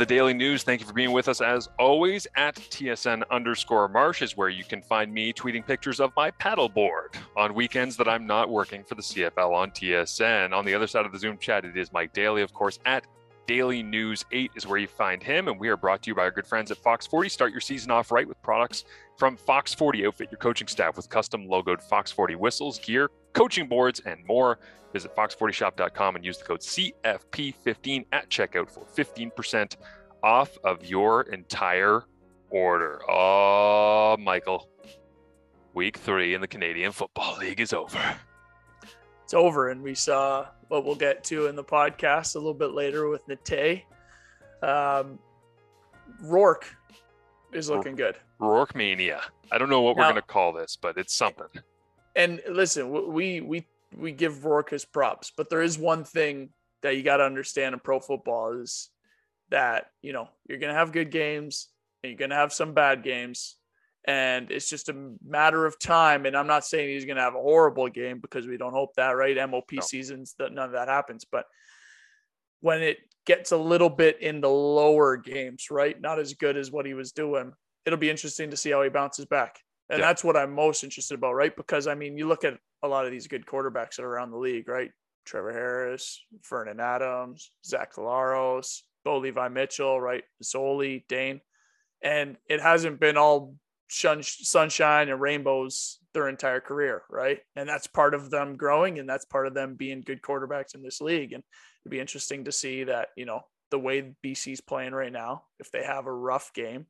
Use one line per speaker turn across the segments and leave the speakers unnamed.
the daily news. Thank you for being with us as always at TSN underscore Marsh is where you can find me tweeting pictures of my paddleboard on weekends that I'm not working for the CFL on TSN. On the other side of the Zoom chat, it is Mike Daly, of course, at Daily News 8 is where you find him. And we are brought to you by our good friends at Fox 40. Start your season off right with products from Fox 40. Outfit your coaching staff with custom logoed Fox 40 whistles, gear, coaching boards, and more. Visit fox40shop.com and use the code CFP15 at checkout for 15% off of your entire order. Oh, Michael, week three in the Canadian Football League is over.
It's over, and we saw what we'll get to in the podcast a little bit later with Nate. Um, Rourke is looking good.
Rourke mania. I don't know what now, we're going to call this, but it's something.
And listen, we we we give Rourke his props, but there is one thing that you got to understand in pro football is that you know you're going to have good games and you're going to have some bad games and it's just a matter of time and i'm not saying he's going to have a horrible game because we don't hope that right mop no. seasons that none of that happens but when it gets a little bit in the lower games right not as good as what he was doing it'll be interesting to see how he bounces back and yeah. that's what i'm most interested about right because i mean you look at a lot of these good quarterbacks that are around the league, right? Trevor Harris, Vernon Adams, Zach Collaros, Bo Levi Mitchell, right? Zoli, Dane. And it hasn't been all sunshine and rainbows their entire career, right? And that's part of them growing and that's part of them being good quarterbacks in this league. And it'd be interesting to see that, you know, the way BC's playing right now, if they have a rough game,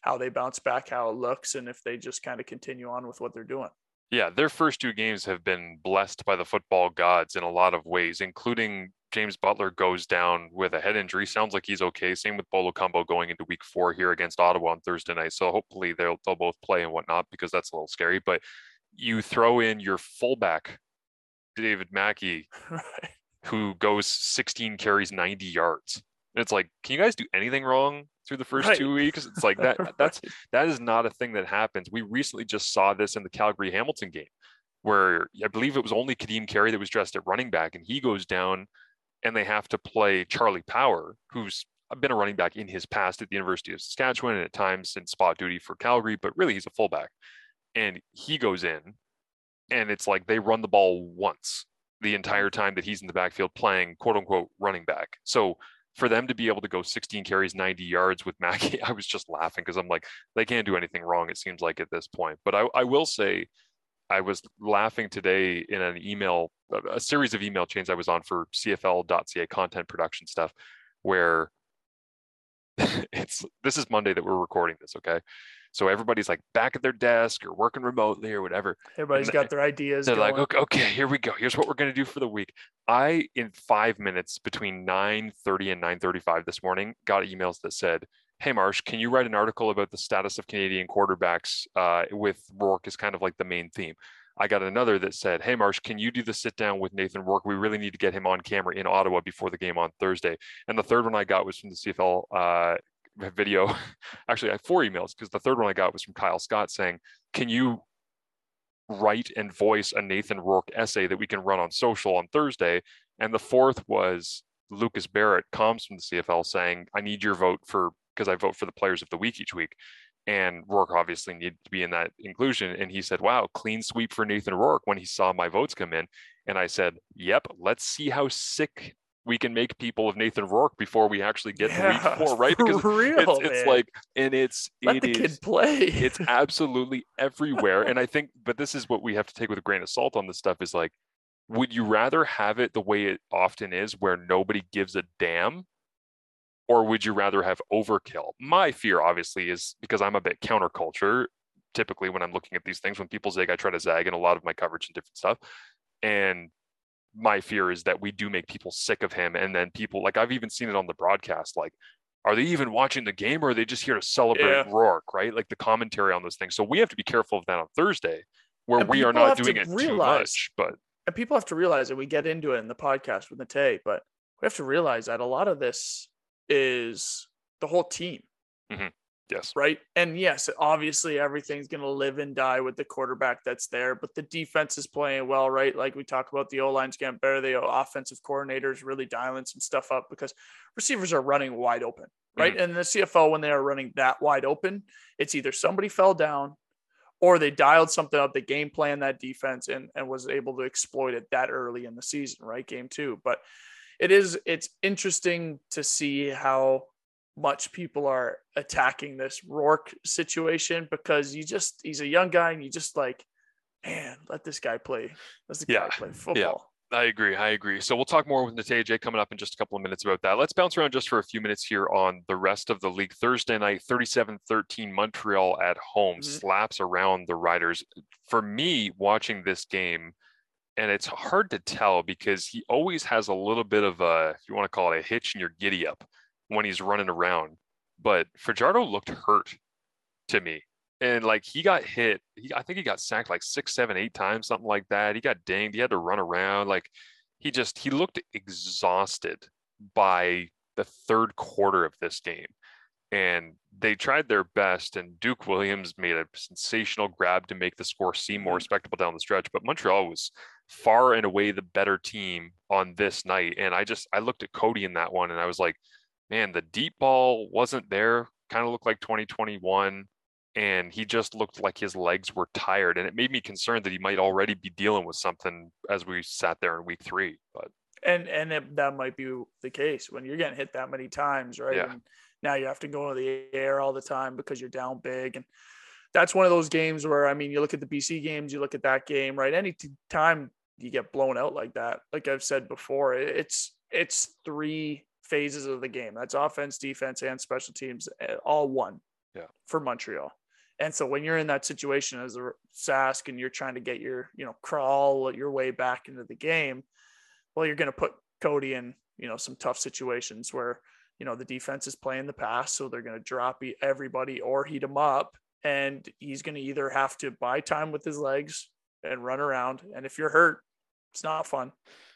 how they bounce back, how it looks, and if they just kind of continue on with what they're doing.
Yeah, their first two games have been blessed by the football gods in a lot of ways, including James Butler goes down with a head injury. Sounds like he's okay. Same with Bolo Combo going into week four here against Ottawa on Thursday night. So hopefully they'll they'll both play and whatnot because that's a little scary. But you throw in your fullback, David Mackie, right. who goes 16 carries, 90 yards. And it's like, can you guys do anything wrong through the first right. two weeks? It's like that. right. That's that is not a thing that happens. We recently just saw this in the Calgary Hamilton game, where I believe it was only Kadeem Carey that was dressed at running back, and he goes down, and they have to play Charlie Power, who's been a running back in his past at the University of Saskatchewan and at times in spot duty for Calgary, but really he's a fullback, and he goes in, and it's like they run the ball once the entire time that he's in the backfield playing quote unquote running back. So for them to be able to go 16 carries, 90 yards with Mackie, I was just laughing because I'm like, they can't do anything wrong, it seems like at this point. But I, I will say, I was laughing today in an email, a series of email chains I was on for CFL.ca content production stuff, where it's this is Monday that we're recording this, okay? So everybody's like back at their desk or working remotely or whatever.
Everybody's and got their ideas.
They're going. like, okay, okay, here we go. Here's what we're gonna do for the week. I in five minutes between 9:30 and 9:35 this morning got emails that said, "Hey Marsh, can you write an article about the status of Canadian quarterbacks uh, with Rourke as kind of like the main theme?" I got another that said, Hey, Marsh, can you do the sit down with Nathan Rourke? We really need to get him on camera in Ottawa before the game on Thursday. And the third one I got was from the CFL uh, video. Actually, I have four emails because the third one I got was from Kyle Scott saying, "Can you write and voice a Nathan Rourke essay that we can run on social on Thursday?" And the fourth was Lucas Barrett comes from the CFL saying, "I need your vote for because I vote for the players of the week each week." And Rourke obviously needed to be in that inclusion. And he said, Wow, clean sweep for Nathan Rourke when he saw my votes come in. And I said, Yep, let's see how sick we can make people of Nathan Rourke before we actually get yeah, to week four, right?
Because real,
it's, it's like, and it's
let it the is, kid play.
it's absolutely everywhere, and I think, but this is what we have to take with a grain of salt on this stuff. Is like, would you rather have it the way it often is, where nobody gives a damn, or would you rather have overkill? My fear, obviously, is because I'm a bit counterculture. Typically, when I'm looking at these things, when people zag, I try to zag in a lot of my coverage and different stuff, and my fear is that we do make people sick of him and then people like I've even seen it on the broadcast like are they even watching the game or are they just here to celebrate yeah. Rourke right like the commentary on those things so we have to be careful of that on Thursday where and we are not doing it realize, too much but
and people have to realize that we get into it in the podcast with Nate but we have to realize that a lot of this is the whole team
mm-hmm. Yes.
Right. And yes, obviously everything's going to live and die with the quarterback that's there, but the defense is playing well, right? Like we talk about the O line's getting better. The offensive coordinators really dialing some stuff up because receivers are running wide open, right? Mm-hmm. And the CFL, when they are running that wide open, it's either somebody fell down or they dialed something up, the game plan that defense and, and was able to exploit it that early in the season, right? Game two. But it is, it's interesting to see how much people are attacking this Rourke situation because you just he's a young guy and you just like, man, let this guy play. Let this yeah. guy play football.
Yeah. I agree. I agree. So we'll talk more with Natey coming up in just a couple of minutes about that. Let's bounce around just for a few minutes here on the rest of the league. Thursday night, 37-13 Montreal at home mm-hmm. slaps around the Riders. For me, watching this game, and it's hard to tell because he always has a little bit of a, if you want to call it a hitch in your giddy up when he's running around. But Fajardo looked hurt to me. And like he got hit, he, I think he got sacked like six, seven, eight times, something like that. He got dinged. He had to run around. Like he just he looked exhausted by the third quarter of this game. And they tried their best, and Duke Williams made a sensational grab to make the score seem more mm-hmm. respectable down the stretch. But Montreal was far and away the better team on this night. And I just I looked at Cody in that one, and I was like, man, the deep ball wasn't there. Kind of looked like 2021. And he just looked like his legs were tired. And it made me concerned that he might already be dealing with something as we sat there in week three. But
and and it, that might be the case when you're getting hit that many times, right? Yeah. And now you have to go into the air all the time because you're down big. And that's one of those games where I mean, you look at the BC games, you look at that game, right? Any time you get blown out like that, like I've said before, it's it's three phases of the game. That's offense, defense, and special teams, eh, all one
yeah.
for Montreal. And so when you're in that situation as a Sask and you're trying to get your, you know, crawl your way back into the game, well, you're going to put Cody in, you know, some tough situations where, you know, the defense is playing the pass. So they're going to drop everybody or heat him up. And he's going to either have to buy time with his legs and run around. And if you're hurt, it's not fun.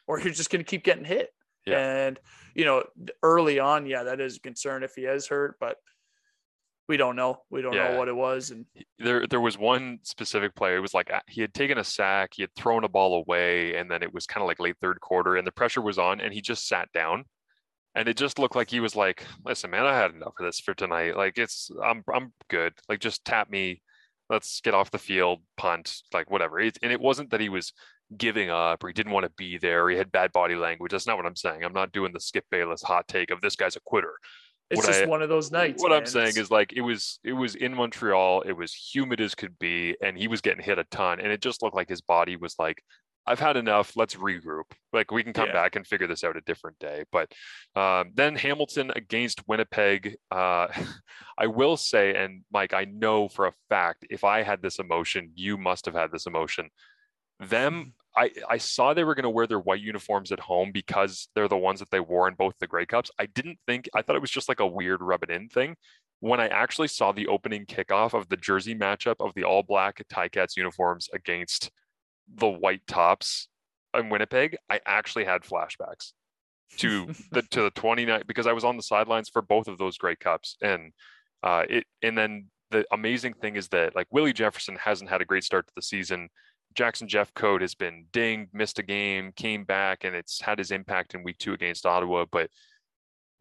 Or you're just going to keep getting hit. Yeah. And, you know, early on, yeah, that is a concern if he is hurt, but we don't know. We don't yeah. know what it was. And
there, there was one specific player. It was like uh, he had taken a sack, he had thrown a ball away, and then it was kind of like late third quarter, and the pressure was on, and he just sat down, and it just looked like he was like, "Listen, man, I had enough of this for tonight. Like, it's I'm I'm good. Like, just tap me. Let's get off the field, punt, like whatever." It, and it wasn't that he was giving up or he didn't want to be there. or he had bad body language. That's not what I'm saying. I'm not doing the Skip Bayless hot take of this guy's a quitter.
It's what just I, one of those nights.
What man. I'm saying is like it was it was in Montreal. It was humid as could be, and he was getting hit a ton. And it just looked like his body was like, I've had enough. Let's regroup. Like we can come yeah. back and figure this out a different day. But um, then Hamilton against Winnipeg. Uh, I will say, and Mike, I know for a fact, if I had this emotion, you must have had this emotion them I, I saw they were going to wear their white uniforms at home because they're the ones that they wore in both the Grey Cups. I didn't think, I thought it was just like a weird rub it in thing. When I actually saw the opening kickoff of the jersey matchup of the all black Ticats uniforms against the white tops in Winnipeg, I actually had flashbacks to the to the 29 because I was on the sidelines for both of those Grey Cups. And uh, it and then the amazing thing is that like Willie Jefferson hasn't had a great start to the season. Jackson Jeffcoat has been dinged, missed a game, came back, and it's had his impact in week two against Ottawa. But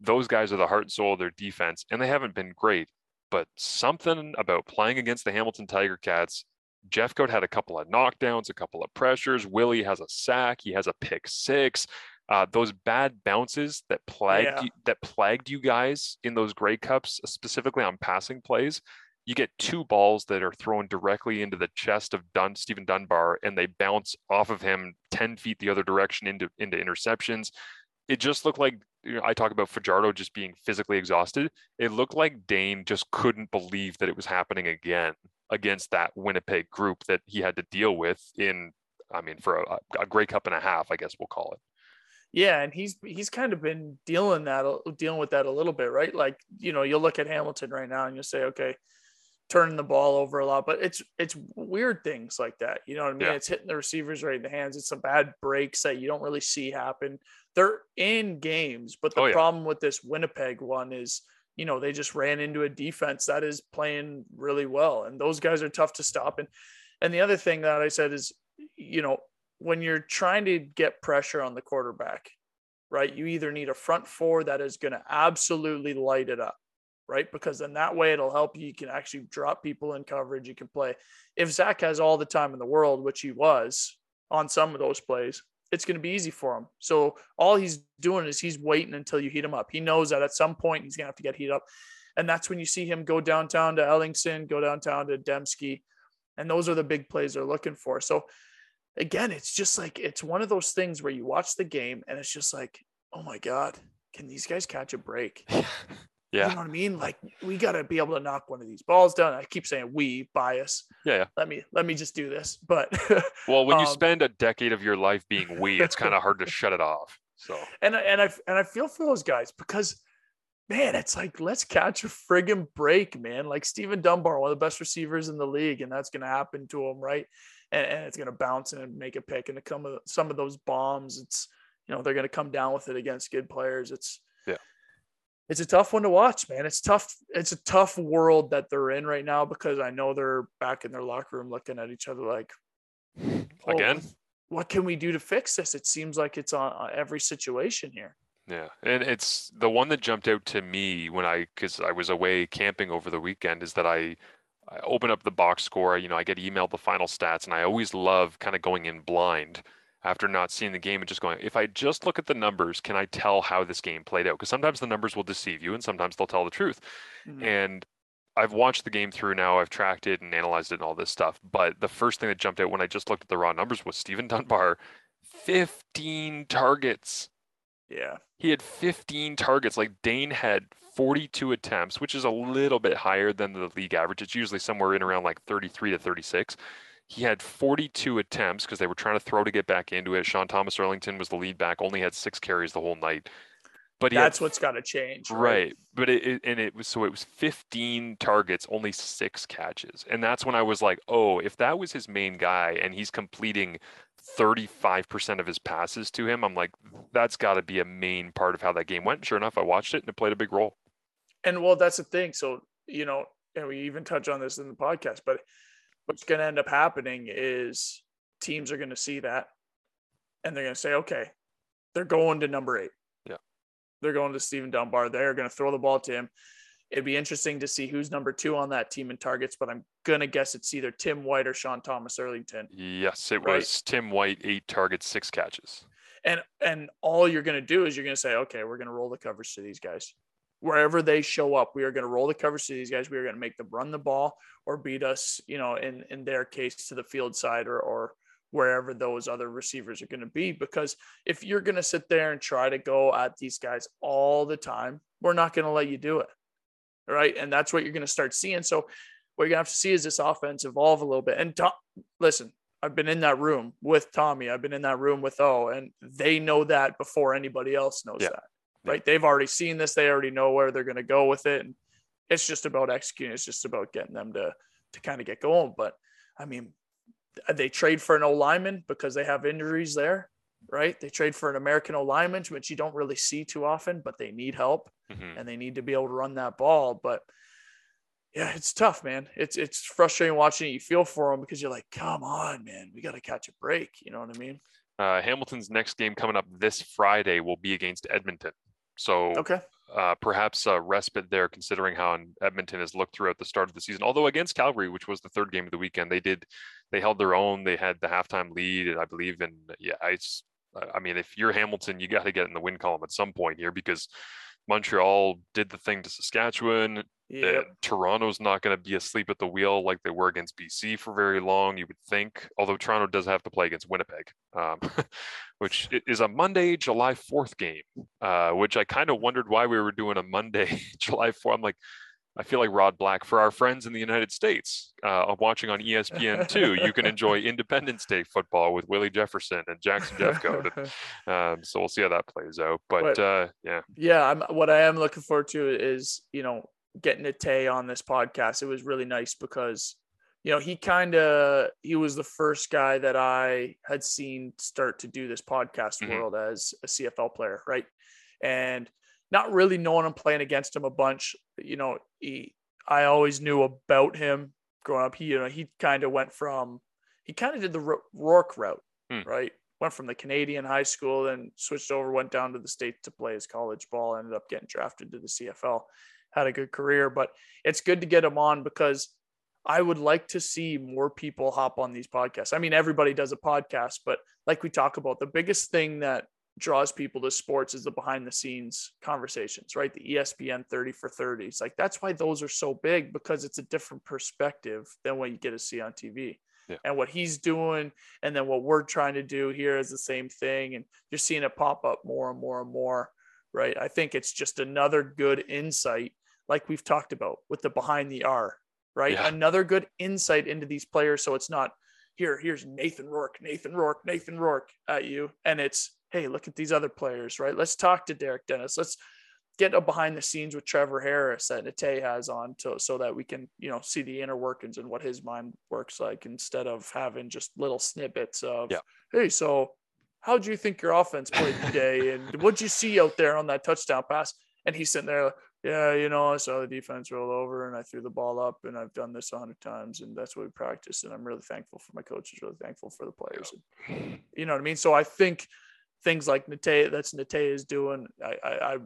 those guys are the heart and soul of their defense, and they haven't been great. But something about playing against the Hamilton Tiger Cats, Jeffcoat had a couple of knockdowns, a couple of pressures. Willie has a sack, he has a pick six. Uh, those bad bounces that plagued yeah. you, that plagued you guys in those Grey Cups, specifically on passing plays, you get two balls that are thrown directly into the chest of Dun Steven Dunbar and they bounce off of him 10 feet the other direction into into interceptions. It just looked like you know, I talk about Fajardo just being physically exhausted. It looked like Dane just couldn't believe that it was happening again against that Winnipeg group that he had to deal with in, I mean, for a, a Grey Cup and a half, I guess we'll call it.
Yeah, and he's he's kind of been dealing that dealing with that a little bit, right? Like you know, you'll look at Hamilton right now and you'll say, okay, turning the ball over a lot, but it's it's weird things like that. You know what I mean? Yeah. It's hitting the receivers right in the hands. It's some bad breaks that you don't really see happen. They're in games, but the oh, yeah. problem with this Winnipeg one is you know, they just ran into a defense that is playing really well. And those guys are tough to stop. And and the other thing that I said is, you know, when you're trying to get pressure on the quarterback, right, you either need a front four that is going to absolutely light it up, right? Because then that way it'll help you. You can actually drop people in coverage. You can play. If Zach has all the time in the world, which he was on some of those plays, it's going to be easy for him. So all he's doing is he's waiting until you heat him up. He knows that at some point he's going to have to get heat up. And that's when you see him go downtown to Ellingson, go downtown to Demski. And those are the big plays they're looking for. So again, it's just like it's one of those things where you watch the game and it's just like, oh my God, can these guys catch a break?
Yeah.
You know what I mean? Like we got to be able to knock one of these balls down. I keep saying we bias.
Yeah, yeah.
Let me let me just do this. But
well, when you
um,
spend a decade of your life being we, it's kind of hard to shut it off. So
and I- and I and I feel for those guys because man, it's like let's catch a friggin' break, man. Like Steven Dunbar, one of the best receivers in the league, and that's gonna happen to him, right? And, and it's gonna bounce and make a pick. And to come with some of those bombs, it's you know they're gonna come down with it against good players. It's. It's a tough one to watch, man. It's tough. It's a tough world that they're in right now because I know they're back in their locker room looking at each other like, "Oh,
again,
what can we do to fix this? It seems like it's on on every situation here.
Yeah, and it's the one that jumped out to me when I, because I was away camping over the weekend, is that I, I open up the box score. You know, I get emailed the final stats, and I always love kind of going in blind after not seeing the game and just going, if I just look at the numbers, can I tell how this game played out? Because sometimes the numbers will deceive you, and sometimes they'll tell the truth.
Mhm.
And I've watched the game through now. I've tracked it and analyzed it and all this stuff. But the first thing that jumped out when I just looked at the raw numbers was Steven Dunbar, 15 targets.
Yeah.
He had 15 targets. Like Dane had 42 attempts, which is a little bit higher than the league average. It's usually somewhere in around like 33 to 36. He had 42 attempts because they were trying to throw to get back into it. Sean Thomas Erlington was the lead back, only had six carries the whole night. But he had
That's what's got to change.
Right. But it, it and it was so it was 15 targets, only six catches. And that's when I was like, oh, if that was his main guy and he's completing 35% of his passes to him, I'm like, that's got to be a main part of how that game went. Sure enough, I watched it and it played a big role.
And well, that's the thing. So, you know, and we even touch on this in the podcast, but what's going to end up happening is teams are going to see that and they're going to say, okay, they're going to number eight.
Yeah.
They're going to Steven Dunbar. They're going to throw the ball to him. It'd be interesting to see who's number two on that team in targets, but I'm going to guess it's either Tim White or Sean Thomas Erlington.
Yes, it
Right.
was Tim White, eight targets, six catches.
And and all you're going to do is you're going to say, okay, we're going to roll the coverage to these guys. Wherever they show up, we are going to roll the coverage to these guys. We are going to make them run the ball or beat us, you know, in in their case to the field side or or wherever those other receivers are going to be. Because if you're going to sit there and try to go at these guys all the time, we're not going to let you do it. Right. And that's what you're going to start seeing. So what you're going to have to see is this offense evolve a little bit. And Tom, listen, I've been in that room with Tommy. I've been in that room with O, and they know that before anybody else knows
Yeah.
that. Right? They've already seen this. They already know where they're going to go with it. And it's just about executing. It's just about getting them to to kind of get going. But I mean, they trade for an O lineman because they have injuries there, right? They trade for an American O lineman, which you don't really see too often, but they need help
Mhm.
and they need to be able to run that ball. But yeah, it's tough, man. It's it's frustrating watching it. You feel for them because you're like, come on, man, we got to catch a break. You know what I mean?
Uh, Hamilton's next game coming up this Friday will be against Edmonton. So
Okay.
uh, perhaps a respite there, considering how Edmonton has looked throughout the start of the season. Although against Calgary, which was the third game of the weekend, they did they held their own. They had the halftime lead, and I believe. And yeah, I, I mean, if you're Hamilton, you got to get in the win column at some point here because Montreal did the thing to Saskatchewan.
Yeah.
Toronto's not going to be asleep at the wheel like they were against BC for very long, you would think. Although Toronto does have to play against Winnipeg, um, which is a Monday, July 4th game, uh, which I kind of wondered why we were doing a Monday, July 4th. I'm like, I feel like Rod Black for our friends in the United States. Uh, watching on ESPN2. You can enjoy Independence Day football with Willie Jefferson and Jackson Jeffcoat. um, so we'll see how that plays out. But
But-
uh, yeah,
yeah, I'm what I am looking forward to is, you know, getting a Tay on this podcast. It was really nice because, you know, he kind of he was the first guy that I had seen start to do this podcast
Mhm.
world as a CFL player, right? And not really knowing him playing against him a bunch you know, he, I always knew about him growing up. He, you know, he kind of went from, he kind of did the Rourke route,
Hmm.
right? Went from the Canadian high school, then switched over, went down to the state to play his college ball, ended up getting drafted to the CFL. Had a good career, but it's good to get him on because I would like to see more people hop on these podcasts. I mean, everybody does a podcast, but like we talk about, the biggest thing that draws people to sports is the behind the scenes conversations, right? The ESPN 30 for 30s. Like that's why those are so big because it's a different perspective than what you get to see on TV.
Yeah.
And what he's doing, and then what we're trying to do here is the same thing. And you're seeing it pop up more and more and more, right? I think it's just another good insight, like we've talked about with the behind the R, right?
Yeah.
Another good insight into these players. So it's not here, here's Nathan Rourke, Nathan Rourke, Nathan Rourke at you. And it's, hey, look at these other players, right? Let's talk to Derek Dennis. Let's get a behind the scenes with Trevor Harris that Nate has on to so that we can, you know, see the inner workings and what his mind works like instead of having just little snippets of,
Yeah.
hey, so how do you think your offense played today? And what'd you see out there on that touchdown pass? And he's sitting there, yeah, you know, I saw the defense roll over and I threw the ball up and I've done this a hundred times and that's what we practice. And I'm really thankful for my coaches, really thankful for the players. And, you know what I mean? So I think things like Nate, that's Nate is doing, I, I, I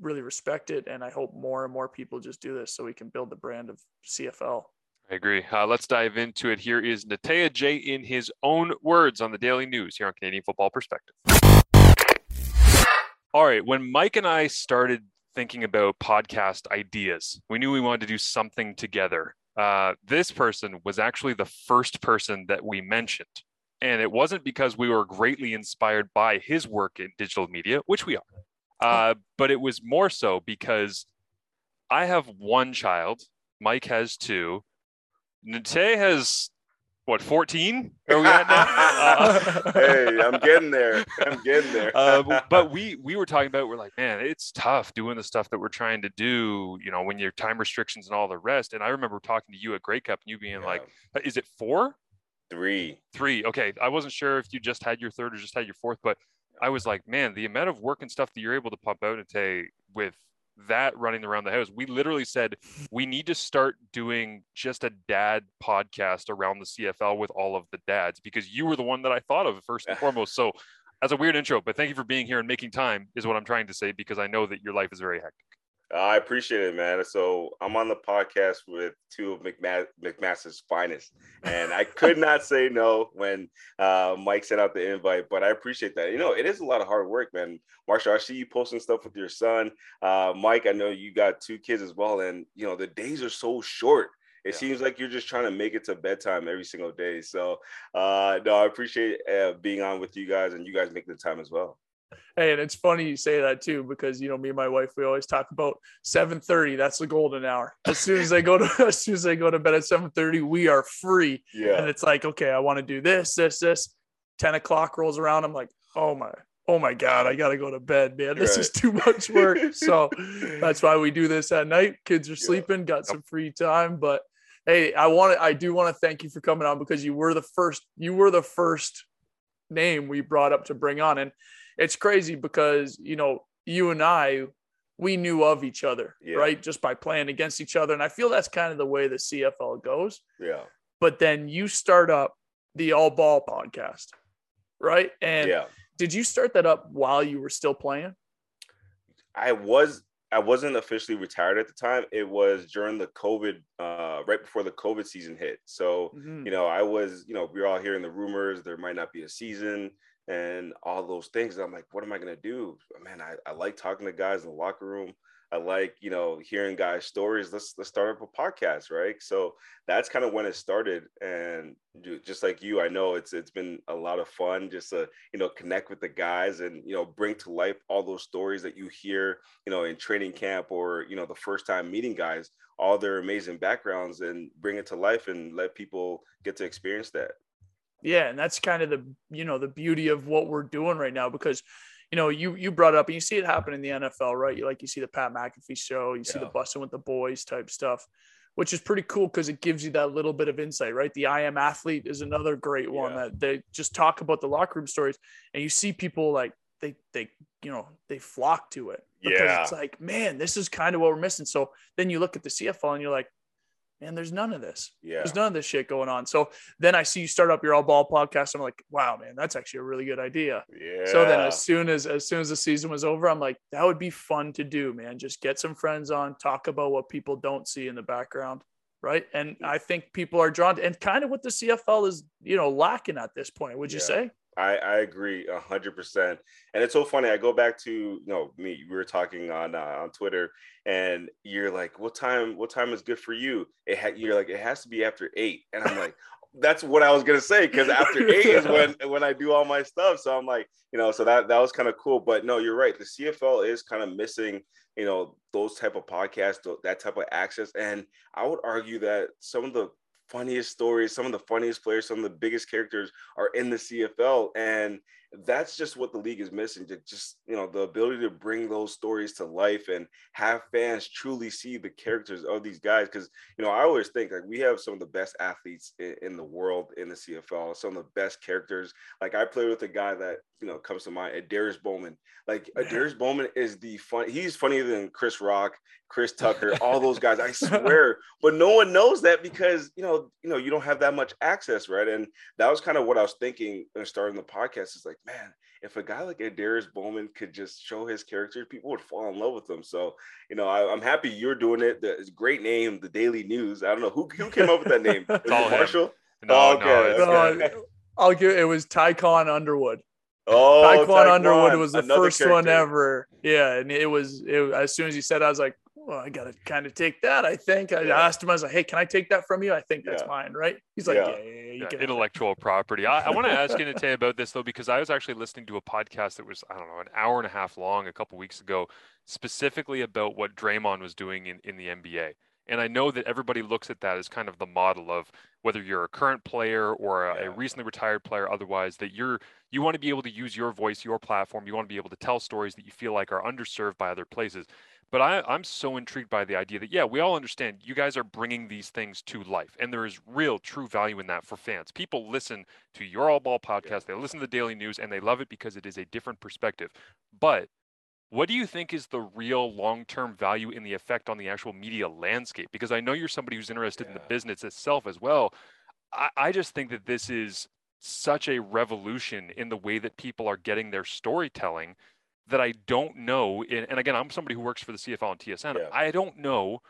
really respect it. And I hope more and more people just do this so we can build the brand of CFL.
I agree. Uh, let's dive into it. Here is Natea J in his own words on the Daily News here on Canadian Football Perspective. All right. When Mike and I started thinking about podcast ideas, we knew we wanted to do something together. Uh, this person was actually the first person that we mentioned. And it wasn't because we were greatly inspired by his work in digital media, which we are, uh, but it was more so because I have one child, Mike has two, Nate has what 14 are we at now Uh,
hey, I'm getting there. I'm getting there.
uh, but we we were talking about we're like man it's tough doing the stuff that we're trying to do you know when your time restrictions and all the rest and i remember talking to you at Grey Cup and you being
Yeah.
like "Uh, is it four
three.
three okay i wasn't sure if you just had your third or just had your fourth but i was like man the amount of work and stuff that you're able to pump out and say with that running around the house. We literally said we need to start doing just a dad podcast around the cfl with all of the dads because you were the one that i thought of first and foremost. So as a weird intro but thank you for being here and making time is what i'm trying to say because i know that your life is very hectic
I appreciate it, man. So I'm on the podcast with two of McMa- McMaster's finest, and I could not say no when uh, Mike sent out the invite. But I appreciate that. You know, it is a lot of hard work, man. Marshall, I see you posting stuff with your son. Uh, Mike, I know you got two kids as well, and you know the days are so short. It
Yeah.
seems like you're just trying to make it to bedtime every single day. So, uh, no, I appreciate uh, being on with you guys, and you guys making the time as well.
Hey, and it's funny you say that too, because you know, me and my wife, we always talk about 7:30. That's the golden hour. As soon as I go to as soon as I go to bed at 7:30, we are free.
Yeah.
And it's like, okay, I want to do this, this, this. 10 o'clock rolls around. I'm like, oh my, oh my God, I gotta go to bed, man. This is too much work. so that's why we do this at night. Kids are
Yeah.
sleeping, got some free time. But hey, I want to I do want to thank you for coming on because you were the first, you were the first name we brought up to bring on. And it's crazy because you know, you and I we knew of each other,
Yeah.
right? Just by playing against each other. And I feel that's kind of the way the CFL goes
yeah,
but then you start up the all ball podcast right and
yeah.
did you start that up while you were still playing
I was I wasn't officially retired at the time. It was during the COVID, uh, right before the COVID season hit. So
Mhm.
you know, I was, you know, we were all hearing the rumors there might not be a season and all those things. I'm like, what am I gonna do? Man, I, I like talking to guys in the locker room. I like, you know, hearing guys' stories. Let's let's start up a podcast, right? So that's kind of when it started. And just like you, I know it's it's been a lot of fun just to, you know, connect with the guys and, you know, bring to life all those stories that you hear, you know, in training camp or, you know, the first time meeting guys, all their amazing backgrounds and bring it to life and let people get to experience that.
Yeah and that's kind of the you know the beauty of what we're doing right now because you know you you brought up and you see it happen in the nfl right you like you see the pat mcafee show you see the
Yeah.
busting with the boys type stuff which is pretty cool because it gives you that little bit of insight right the i am athlete is another great one
Yeah.
that they just talk about the locker room stories and you see people like they they you know they flock to it because
Yeah.
it's like man this is kind of what we're missing so then you look at the cfl and you're like man there's none of this.
Yeah.
there's none of this shit going on. So then i see you start up your all ball podcast. I'm like wow man that's actually a really good idea.
Yeah.
so then as soon as as soon as the season was over i'm like that would be fun to do man. Just get some friends on talk about what people don't see in the background right? And i think people are drawn to and kind of what the cfl is you know lacking at this point would you
Yeah.
say
I, I agree a hundred percent. And it's so funny. I go back to you know me. We were talking on uh, on Twitter, and you're like, "What time? What time is good for you?" It ha- you're like, "It has to be after 8. and I'm like, "That's what I was gonna say because after eight is when when I do all my stuff." So I'm like, you know, so that that was kind of cool. But no, you're right. The CFL is kind of missing, you know, those type of podcasts, that type of access, and I would argue that some of the funniest stories, some of the funniest players, some of the biggest characters are in the CFL, and that's just what the league is missing. to Just you know, the ability to bring those stories to life and have fans truly see the characters of these guys. Because you know, I always think like we have some of the best athletes in, in the world in the CFL, some of the best characters. Like I played with a guy that you know comes to mind, Darius Bowman. Like
Yeah.
Darius Bowman is the fun. He's funnier than Chris Rock, Chris Tucker, all those guys. I swear, but no one knows that because you know, you know, you don't have that much access, right? And that was kind of what I was thinking starting the podcast. Is like, man, if a guy like Darius Bowman could just show his character, people would fall in love with him. So, you know, I, I'm happy you're doing it. The it's great name, the Daily News. I don't know who who came up with that name. Was
all
it
him.
Marshall?
No,
Okay,
no,
okay.
No, uh, I'll give it was Tycon Underwood.
Oh,
Taekwon Underwood was the
another
first one ever. Yeah, and it was it, as soon as you said, I was like, well, I gotta kind of take that. I think I
Yeah.
asked him, I was like, hey, can I take that from you? I think that's
Yeah.
mine, right? He's like,
Yeah.
yeah, yeah, yeah, you
Yeah,
can.
intellectual property. I, I want to ask you Nate, about this though, because I was actually listening to a podcast that was, I don't know, an hour and a half long a couple weeks ago, specifically about what Draymond was doing in, in the NBA. And I know that everybody looks at that as kind of the model of whether you're a current player or a, a recently retired player, otherwise, that you're you want to be able to use your voice, your platform, you want to be able to tell stories that you feel like are underserved by other places. But I, I'm so intrigued by the idea that, yeah, we all understand you guys are bringing these things to life. And there is real, true value in that for fans. People listen to your All Ball podcast, they listen to the Daily News, and they love it because it is a different perspective. But what do you think is the real long term value in the effect on the actual media landscape? Because I know you're somebody who's interested in the business itself as well. I, I just think that this is such a revolution in the way that people are getting their storytelling that I don't know. And, and again, I'm somebody who works for the CFL and TSN.
Yeah.
I don't know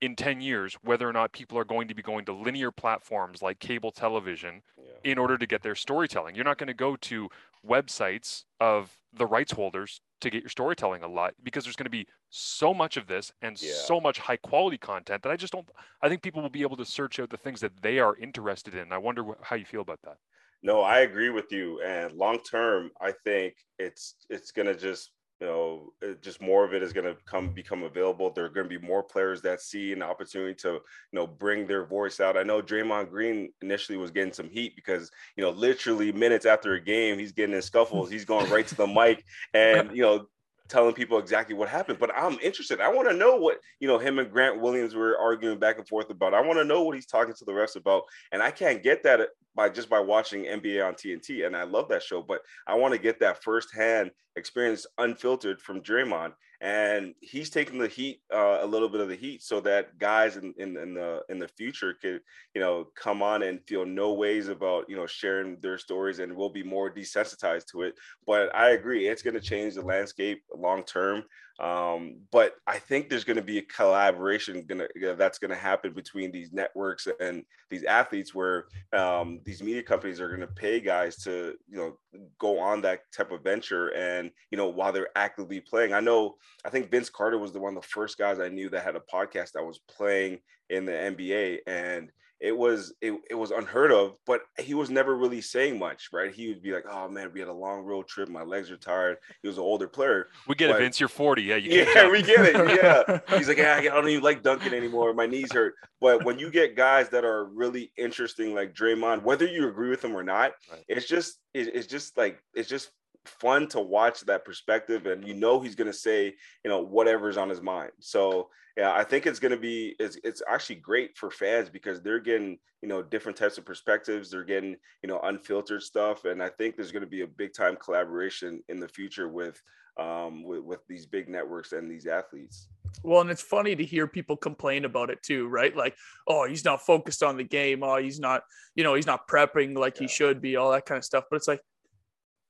in 10 years whether or not people are going to be going to linear platforms like cable television
Yeah.
in order to get their storytelling. You're not going to go to websites of the rights holders to get your storytelling a lot because there's going to be so much of this and
Yeah.
so much high quality content that I just don't I think people will be able to search out the things that they are interested in. I wonder wh- how you feel about that.
No, I agree with you. And long term, I think it's it's gonna just you know just more of it is gonna come become available. There are gonna be more players that see an opportunity to you know bring their voice out. I know Draymond Green initially was getting some heat because you know literally minutes after a game he's getting in scuffles. He's going right to the mic and you know telling people exactly what happened. But I'm interested. I want to know what you know him and Grant Williams were arguing back and forth about. I want to know what he's talking to the refs about, and I can't get that by just by watching NBA on TNT. And I love that show, but I want to get that firsthand experience unfiltered from Draymond. And he's taking the heat, uh, a little bit of the heat, so that guys in, in, in the in the future could, you know, come on and feel no ways about, you know, sharing their stories, and will be more desensitized to it. But I agree, it's going to change the landscape long term. Um, but I think there's going to be a collaboration gonna that's going to happen between these networks and these athletes, where um, these media companies are going to pay guys to you know go on that type of venture, and you know while they're actively playing. I know I think Vince Carter was the one of the first guys I knew that had a podcast that was playing in the NBA, and it was it, it was unheard of but he was never really saying much right? He would be like oh man we had a long road trip. My legs are tired. He was an older player
We get it, Vince. You're 40. Yeah, you can't
yeah we get it. yeah. He's like yeah i don't even like dunking anymore. My knees hurt. But when you get guys that are really interesting like Draymond whether you agree with them or not
Right.
it's just it, it's just like it's just fun to watch that perspective and you know he's going to say you know whatever's on his mind. So yeah i think it's going to be it's, it's actually great for fans because they're getting you know different types of perspectives they're getting you know unfiltered stuff and i think there's going to be a big time collaboration in the future with um, with, with these big networks and these athletes.
Well, and it's funny to hear people complain about it too, right? Like, oh, he's not focused on the game. Oh, he's not, you know, he's not prepping like yeah. he should be, all that kind of stuff. But it's like,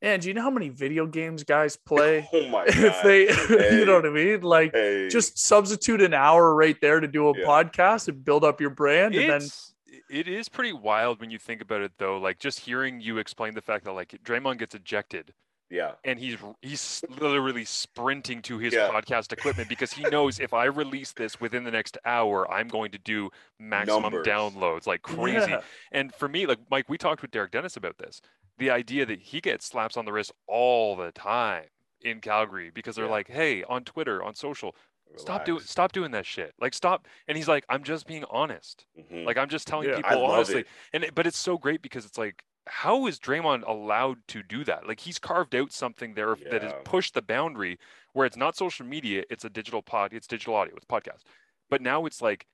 man, do you know how many video games guys play?
Oh my
god! if they, hey. you know what I mean? Like, hey. just substitute an hour right there to do a yeah. podcast and build up your brand, it's, and then
it is pretty wild when you think about it, though. Like, just hearing you explain the fact that like Draymond gets ejected
yeah.
And he's he's literally sprinting to his yeah. podcast equipment because he knows if I release this within the next hour, I'm going to do maximum Numbers. downloads like crazy. Yeah. And for me, like Mike, we talked with Derek Dennis about this. The idea that he gets slaps on the wrist all the time in Calgary because they're yeah. like, "Hey, on Twitter, on social, Relax. stop doing stop doing that shit like stop and he's like i'm just being honest mm-hmm. like i'm just telling yeah, people honestly it. and but it's so great because it's like how is Draymond allowed to do that? Like he's carved out something there yeah. that has pushed the boundary where it's not social media, it's a digital pod, it's digital audio, it's podcast. But now it's like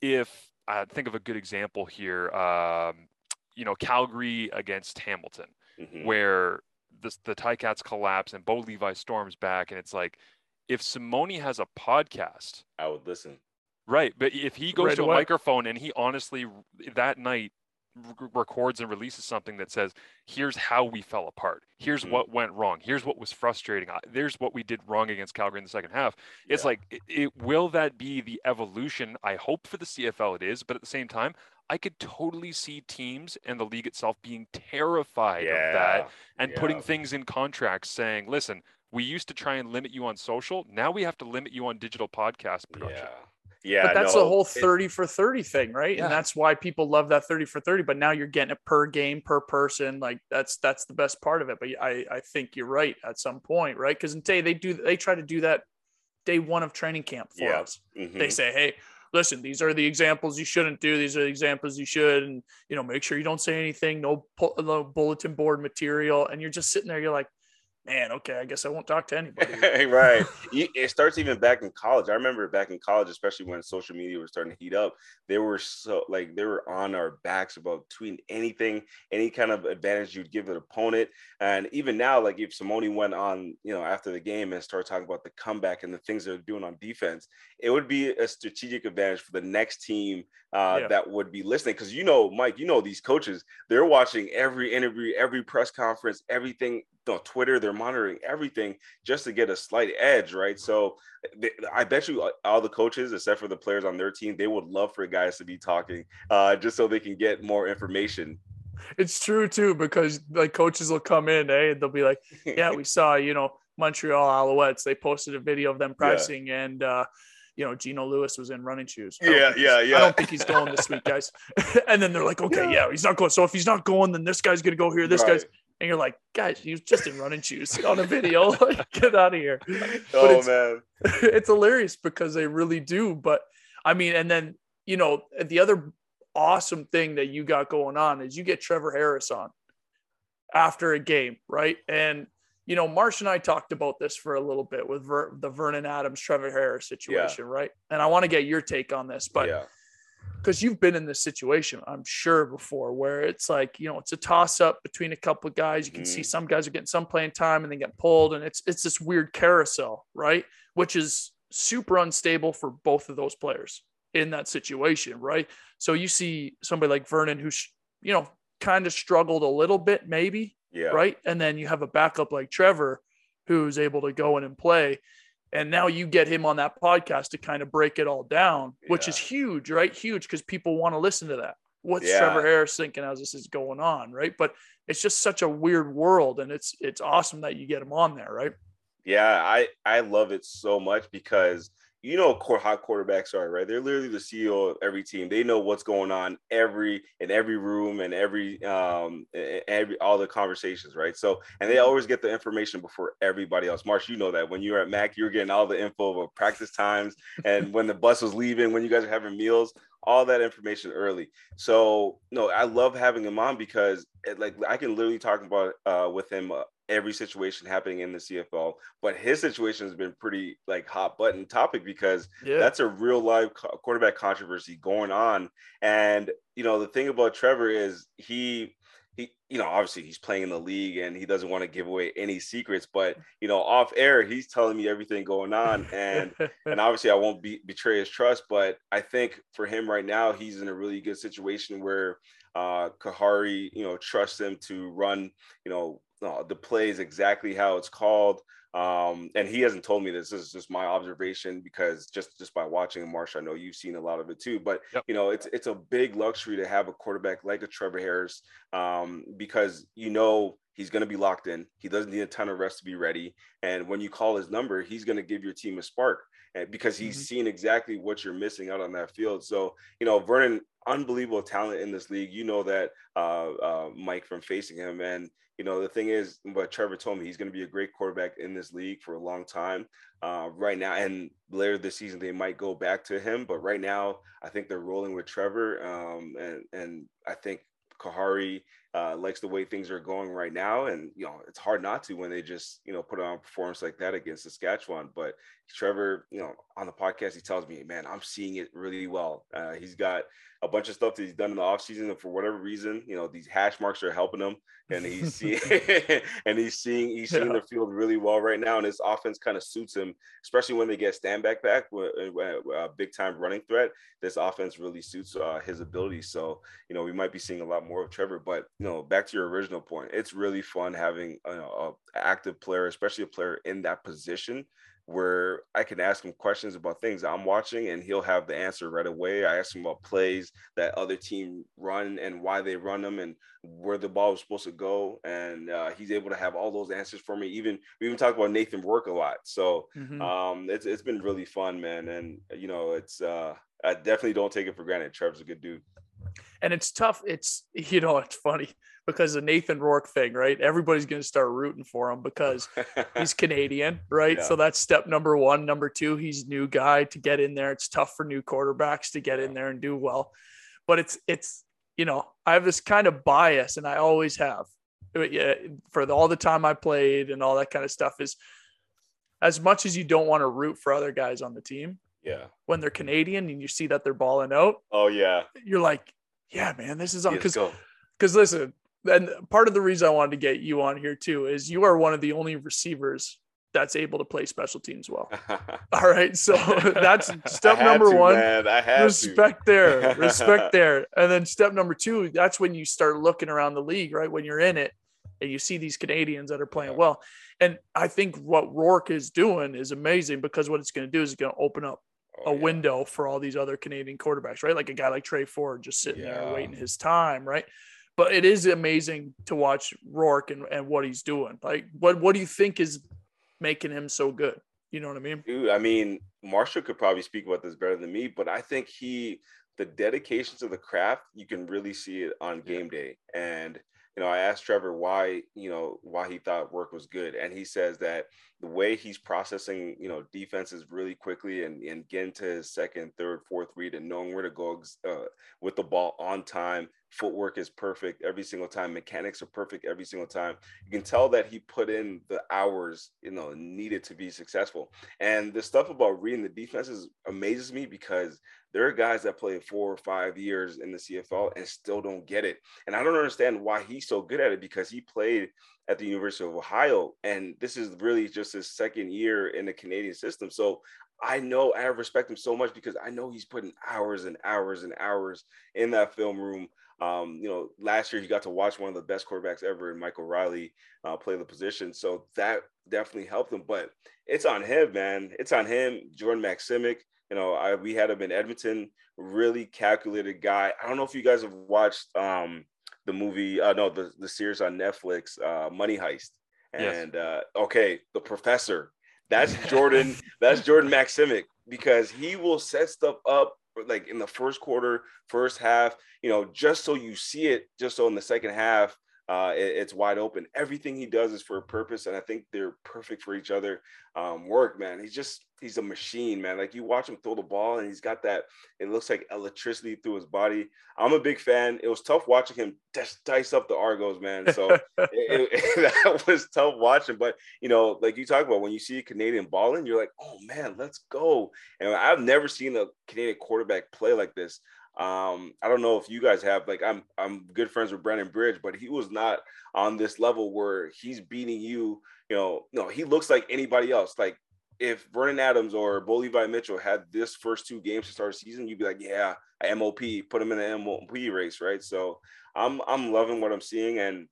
if I think of a good example here, um, you know, Calgary against Hamilton, mm-hmm. where the the Ticats collapse and Bo Levi storms back, and it's like if Simoni has a podcast,
I would listen.
Right, but if he goes right to away. a microphone and he honestly that night records and releases something that says here's how we fell apart here's mm-hmm. what went wrong here's what was frustrating there's what we did wrong against calgary in the second half it's yeah. like it, it, will that be the evolution i hope for the cfl it is but at the same time i could totally see teams and the league itself being terrified yeah. of that and yeah. putting things in contracts saying listen we used to try and limit you on social now we have to limit you on digital podcast production
yeah,
but that's no, the whole 30 it, for 30 thing, right? Yeah. And that's why people love that 30 for 30. But now you're getting it per game, per person. Like that's that's the best part of it. But I, I think you're right at some point, right? Because in day they do they try to do that day one of training camp for yeah. us. Mm-hmm. They say, hey, listen, these are the examples you shouldn't do. These are the examples you should, and you know, make sure you don't say anything. No, no bulletin board material. And you're just sitting there. You're like, man, okay, I guess I won't talk to anybody.
right. It starts even back in college. I remember back in college, especially when social media was starting to heat up, they were so like they were on our backs about tweeting anything, any kind of advantage you'd give an opponent. And even now, like if Simoni went on, you know, after the game and started talking about the comeback and the things they're doing on defense, it would be a strategic advantage for the next team uh, yeah. that would be listening. Because you know, Mike, you know these coaches, they're watching every interview, every press conference, everything on Twitter, they're monitoring everything just to get a slight edge, right? So they, I bet you uh, all the coaches, except for the players on their team, they would love for guys to be talking uh, just so they can get more information.
It's true too, because like coaches will come in, eh? And they'll be like, "Yeah, we saw, you know, Montreal Alouettes. They posted a video of them practicing, yeah. and uh, you know, Geno Lewis was in running shoes.
Yeah, yeah, yeah.
I don't think he's going this week, guys. and then they're like, okay, yeah. yeah. he's not going. So if he's not going, then this guy's gonna go here. This right. guy's and you're like, guys, was just in running shoes on a video. Get out of here.
oh it's, man,
it's hilarious because they really do. But I mean, and then you know, the other awesome thing that you got going on is you get Trevor Harris on after a game, right? And you know, Marsh and I talked about this for a little bit with Ver- the Vernon Adams Trevor Harris situation, yeah. right? And I want to get your take on this, but. Yeah because you've been in this situation, I'm sure before, where it's like you know it's a toss up between a couple of guys. You can mm-hmm. see some guys are getting some playing time and then get pulled, and it's it's this weird carousel, right? Which is super unstable for both of those players in that situation, right? So you see somebody like Vernon who's you know kind of struggled a little bit, maybe,
yeah,
right, and then you have a backup like Trevor who's able to go in and play and now you get him on that podcast to kind of break it all down which is huge right? Huge because people want to listen to that. What's yeah. trevor harris thinking as this is going on right? But it's just such a weird world and it's it's awesome that you get him on there right?
Yeah i i love it so much because you know how quarterbacks are, right? They're literally the CEO of every team. They know what's going on every in every room and every um every all the conversations, right? So and they always get the information before everybody else. Marsh, you know that when you were at Mac, you were getting all the info of practice times and when the bus was leaving, when you guys are having meals, all that information early. So no, I love having him on because it, like I can literally talk about uh, with him uh, every situation happening in the CFL. But his situation has been pretty like hot button topic because yeah. that's a real live quarterback controversy going on. And you know the thing about Trevor is he he, you know, obviously he's playing in the league and he doesn't want to give away any secrets, but you know, off air, he's telling me everything going on. And and obviously I won't be, betray his trust, but I think for him right now, he's in a really good situation where uh Khari, you know, trusts him to run, you know, uh, the is exactly how it's called. Um, and he hasn't told me this. This is just my observation because just just by watching Marsh, I know you've seen a lot of it too. But yep. you know, it's it's a big luxury to have a quarterback like a Trevor Harris um, because you know he's going to be locked in. He doesn't need a ton of rest to be ready. And when you call his number, he's going to give your team a spark because he's mm-hmm. seen exactly what you're missing out on that field. So you know, Vernon, unbelievable talent in this league. You know that, uh, uh, Mike, from facing him and you know, the thing is, what Trevor told me, he's going to be a great quarterback in this league for a long time. Uh, right now, and later this season, they might go back to him. But right now, I think they're rolling with Trevor, um, and and I think Khari uh, likes the way things are going right now. And you know, it's hard not to when they just you know put on a performance like that against Saskatchewan. But Trevor, you know, on the podcast, he tells me, man, I'm seeing it really well. Uh, he's got a bunch of stuff that he's done in the offseason and for whatever reason you know these hash marks are helping him and he's seeing and he's seeing he's seeing yeah. the field really well right now and his offense kind of suits him especially when they get Stanback back with a big time running threat this offense really suits uh, his ability so you know we might be seeing a lot more of Trevor but you know back to your original point it's really fun having you know, a active player especially a player in that position where I can ask him questions about things I'm watching and he'll have the answer right away. I ask him about plays that other team run and why they run them and where the ball was supposed to go. And uh, he's able to have all those answers for me. Even we even talk about Nathan Rourke a lot. So mm-hmm. um, it's, it's been really fun, man. And, you know, it's, uh, I definitely don't take it for granted. Trevor's a good dude.
And it's tough. It's, you know, it's funny because the Nathan Rourke thing, right? Everybody's going to start rooting for him because he's Canadian, right? Yeah. So that's step number one. Number two, he's new guy to get in there. It's tough for new quarterbacks to get in there and do well, but it's it's you know I have this kind of bias, and I always have uh, for all the time I played and all that kind of stuff. Is as much as you don't want to root for other guys on the team,
yeah,
when they're Canadian and you see that they're balling out,
oh yeah,
you're like, yeah, man, this is on because because listen, and part of the reason I wanted to get you on here too is you are one of the only receivers that's able to play special teams well. All right. So that's step number
to,
one.
Man. I had
respect there. Respect there. And then step number two, that's when you start looking around the league, right? When you're in it and you see these Canadians that are playing yeah. well. And I think what Rourke is doing is amazing because what it's going to do is it's going to open up oh, a yeah. window for all these other Canadian quarterbacks, right? Like a guy like Tre Ford just sitting yeah. there waiting his time, right? but it is amazing to watch Rourke and, and what he's doing. Like, what what do you think is making him so good? You know what I mean?
Dude, I mean, Marshall could probably speak about this better than me, but I think he, the dedication to the craft, you can really see it on game day. And you know, I asked Trevor why, you know, why he thought Rourke was good. And he says that the way he's processing, you know, defenses really quickly and, and getting to his second, third, fourth read and knowing where to go uh, with the ball on time, footwork is perfect every single time mechanics are perfect every single time you can tell that he put in the hours you know needed to be successful and the stuff about reading the defenses amazes me because there are guys that play four or five years in the cfl and still don't get it and i don't understand why he's so good at it because he played at the university of ohio and this is really just his second year in the canadian system so I know I respect him so much because I know he's putting hours and hours and hours in that film room um, you know, last year he got to watch one of the best quarterbacks ever in Michael Reilly uh, play the position. So that definitely helped him. But it's on him, man. It's on him. Jordan Maksymic. You know, I, we had him in Edmonton. Really calculated guy. I don't know if you guys have watched um, the movie. Uh, no, the the series on Netflix, uh, Money Heist. And yes. uh, okay, the professor. That's Jordan. that's Jordan Maksymic because he will set stuff up like in the first quarter, first half, you know, just so you see it, just so in the second half, uh, it, it's wide open. Everything he does is for a purpose, and I think they're perfect for each other. Um, Rourke, man. He's just he's a machine, man. Like you watch him throw the ball, and he's got that. It looks like electricity through his body. I'm a big fan. It was tough watching him just dice up the Argos, man. So it, it, that was tough watching. But you know, like you talk about when you see a Canadian balling, you're like, oh man, let's go. And I've never seen a Canadian quarterback play like this. Um, I don't know if you guys have like I'm I'm good friends with Brandon Bridge, but he was not on this level where he's beating you. You know, no, he looks like anybody else. Like if Vernon Adams or Bo Mitchell had this first two games to start season, you'd be like, yeah, MOP, put him in the MOP race, right? So I'm I'm loving what I'm seeing, and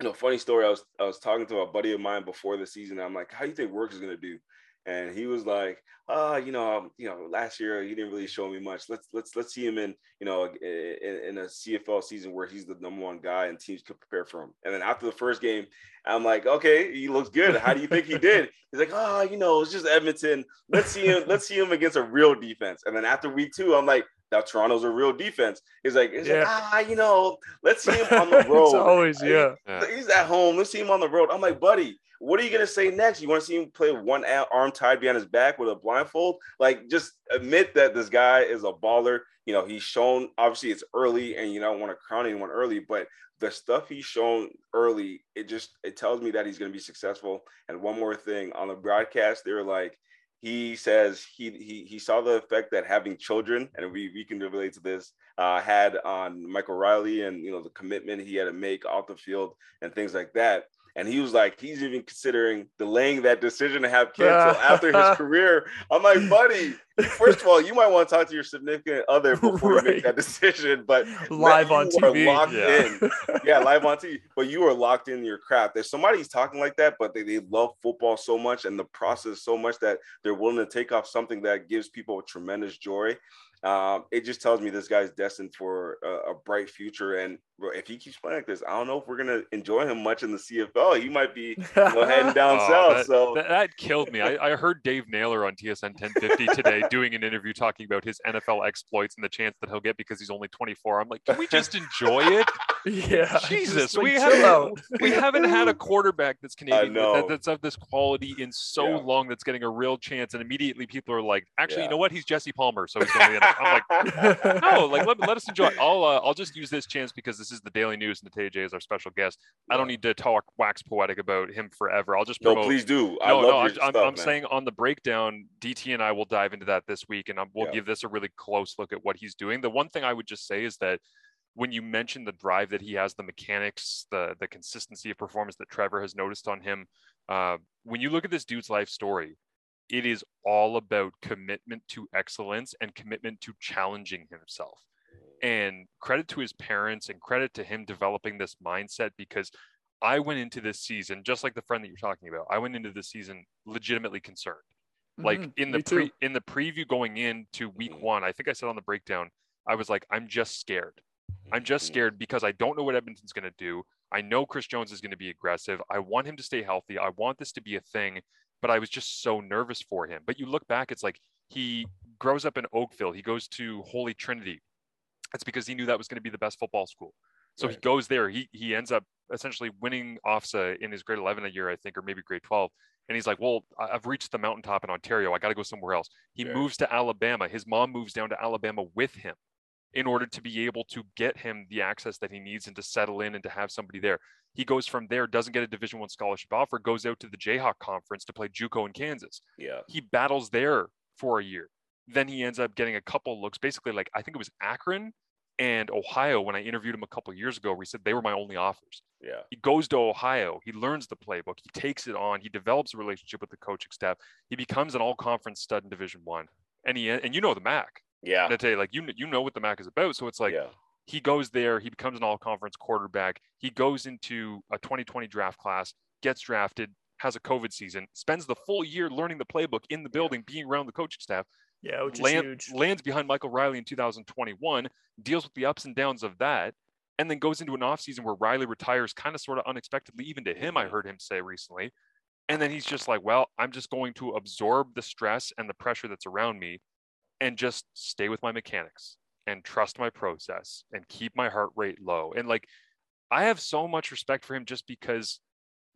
you know, funny story. I was I was talking to a buddy of mine before the season. I'm like, how do you think Rourke is gonna do? And he was like, "Ah, you know, um, you know, last year he didn't really show me much. Let's let's let's see him in, you know, in, in, a CFL season where he's the number one guy and teams could prepare for him." And then after the first game, I'm like, "Okay, he looks good. How do you think he did?" He's like, "Oh, you know, it's just Edmonton. Let's see him. let's see him against a real defense." And then after week two, I'm like. Now Toronto's a real defense. He's like, he's yeah. like, ah, you know, let's see him on the road.
it's always, yeah.
He's at home. Let's see him on the road. I'm like, buddy, what are you gonna say next? You want to see him play one arm tied behind his back with a blindfold? Like, just admit that this guy is a baller. You know, he's shown. Obviously, it's early, and you don't want to crown anyone early, but the stuff he's shown early, it just it tells me that he's gonna be successful. And one more thing on the broadcast, they were like, he says he he he saw the effect that having children, and we we can relate to this, uh, had on Michael Reilly, and you know the commitment he had to make off the field and things like that. And he was like, he's even considering delaying that decision to have kids after his career. I'm like, buddy, first of all, you might want to talk to your significant other before right. you make that decision. But
live on TV,
locked yeah. in, yeah, live on TV. But you are locked in your craft. There's somebody's talking like that, but they, they love football so much and the process so much that they're willing to take off something that gives people tremendous joy um, it just tells me this guy's destined for a, a, bright future. And if he keeps playing like this, I don't know if we're gonna enjoy him much in the CFL. He might be you know, heading down oh, south.
That,
so
that, that, killed me. I, I, heard Dave Naylor on TSN 1050 today doing an interview talking about his NFL exploits and the chance that he'll get because he's only 24. I'm like, can we just enjoy it?
yeah,
Jesus, like, we haven't we haven't had a quarterback that's Canadian that, that's of this quality in so yeah. long that's getting a real chance, and immediately people are like, actually, yeah. you know what? He's Jesse Palmer, so he's going to be. I'm like, no, like let, let us enjoy. I'll uh, I'll just use this chance because this is the Daily News and the J is our special guest. I don't need to talk wax poetic about him forever. I'll just promote.
No, please do.
I no, no, I'm, stuff, I'm saying on the breakdown, DT and I will dive into that this week, and I'm, we'll yeah. give this a really close look at what he's doing. The one thing I would just say is that when you mention the drive that he has, the mechanics, the the consistency of performance that Trevor has noticed on him, uh, when you look at this dude's life story, it is all about commitment to excellence and commitment to challenging himself. And credit to his parents and credit to him developing this mindset because I went into this season just like the friend that you're talking about. I went into this season legitimately concerned. Mm-hmm. Like in the pre in the preview going into week one, I think I said on the breakdown, I was like, I'm just scared. I'm just mm-hmm. scared because I don't know what Edmonton's going to do. I know Chris Jones is going to be aggressive. I want him to stay healthy. I want this to be a thing, but I was just so nervous for him. But you look back, it's like he grows up in Oakville. He goes to Holy Trinity. That's because he knew that was going to be the best football school. So right. he goes there. He he ends up essentially winning OFSAA in his grade 11 a year, I think, or maybe grade 12. And he's like, well, I've reached the mountaintop in Ontario. I got to go somewhere else. He moves to Alabama. His mom moves down to Alabama with him in order to be able to get him the access that he needs and to settle in and to have somebody there. He goes from there, doesn't get a Division One scholarship offer, goes out to the Jayhawk Conference to play JUCO in Kansas.
Yeah,
he battles there for a year. Then he ends up getting a couple looks, basically like I think it was Akron and Ohio when I interviewed him a couple years ago, where he said they were my only offers.
Yeah.
He goes to Ohio, he learns the playbook, he takes it on, he develops a relationship with the coaching staff, he becomes an all conference stud in Division One. And he and you know the MAC.
Yeah.
Nate, like you you know what the MAC is about. So it's like yeah. he goes there, he becomes an all conference quarterback, he goes into a 2020 draft class, gets drafted, has a COVID season, spends the full year learning the playbook in the building, being around the coaching staff.
Yeah, which land, is huge.
Lands behind Michael Reilly in 2021, deals with the ups and downs of that, and then goes into an offseason where Reilly retires kind of sort of unexpectedly, even to him, I heard him say recently. And then he's just like, well, I'm just going to absorb the stress and the pressure that's around me and just stay with my mechanics and trust my process and keep my heart rate low. And like, I have so much respect for him just because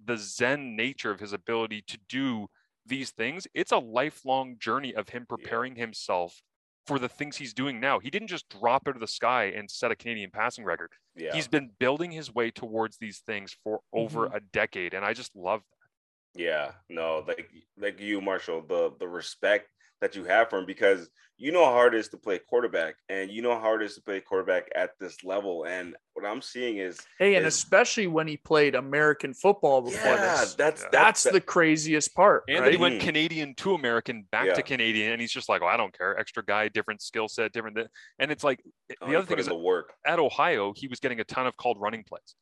the Zen nature of his ability to do these things, it's a lifelong journey of him preparing himself for the things he's doing now. He didn't just drop out of the sky and set a Canadian passing record. Yeah. He's been building his way towards these things for over mm-hmm. a decade. And I just love that.
Yeah, no, like like you, Marshall, the the respect that you have for him because you know how hard it is to play quarterback and you know how hard it is to play quarterback at this level. And what I'm seeing is
Hey, and
is-
especially when he played American football before
yeah,
this.
that's
Yeah.
That's
that-
the craziest part.
And
right?
he went
Mhm.
Canadian to American, back
Yeah.
to Canadian, and he's just like, oh, I don't care. Extra guy, different skill set, different. th- And it's like
oh,
the
he
other thing is
in the work.
at Ohio, he was getting a ton of called running plays.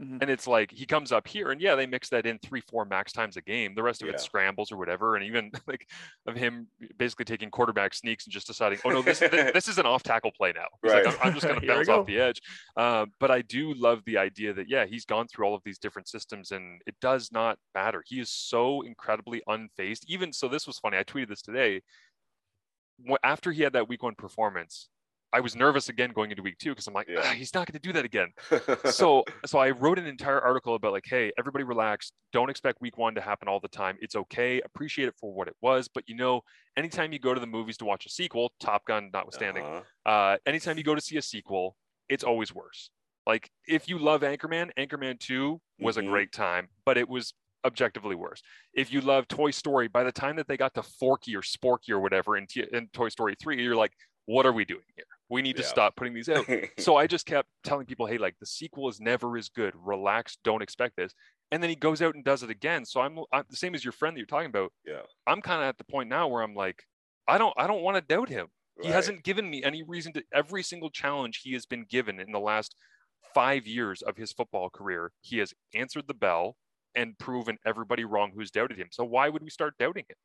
Mhm.
And it's like he comes up here, and yeah, they mix that in three, four max times a game. The rest of
Yeah.
scrambles or whatever, and even like of him basically taking quarterback sneaks and just deciding, oh no, this this, this is an off tackle play now. He's like,
Right.
I'm, I'm just going to bounce off the edge. Um, but I do love the idea that yeah, he's gone through all of these different systems, and it does not matter. He is so incredibly unfazed. Even so, this was funny. I tweeted this today. After he had that week one performance, I was nervous again going into week two because I'm like,
Yeah.
"Ah, he's not going to do that again. So so i wrote an entire article about like hey everybody relax. Don't expect week one to happen all the time. It's okay. Appreciate it for what it was. But you know anytime you go to the movies to watch a sequel top gun notwithstanding
Uh-huh.
uh anytime you go to see a sequel it's always worse. Like if you love anchorman anchorman 2 was
Mhm.
a great time but it was objectively worse. If you love toy story by the time that they got to forky or sporky or whatever in, T- in toy story 3 you're like what are we doing here we need to stop putting these out so I just kept telling people, hey, like the sequel is never as good. Relax, don't expect this. And then he goes out and does it again. So I'm, I'm the same as your friend that you're talking about.
yeah,
I'm kind of at the point now where I'm like, I don't, I don't want to doubt him. He hasn't given me any reason to. Every single challenge he has been given in the last five years of his football career, he has answered the bell and proven everybody wrong who's doubted him. So why would we start doubting him?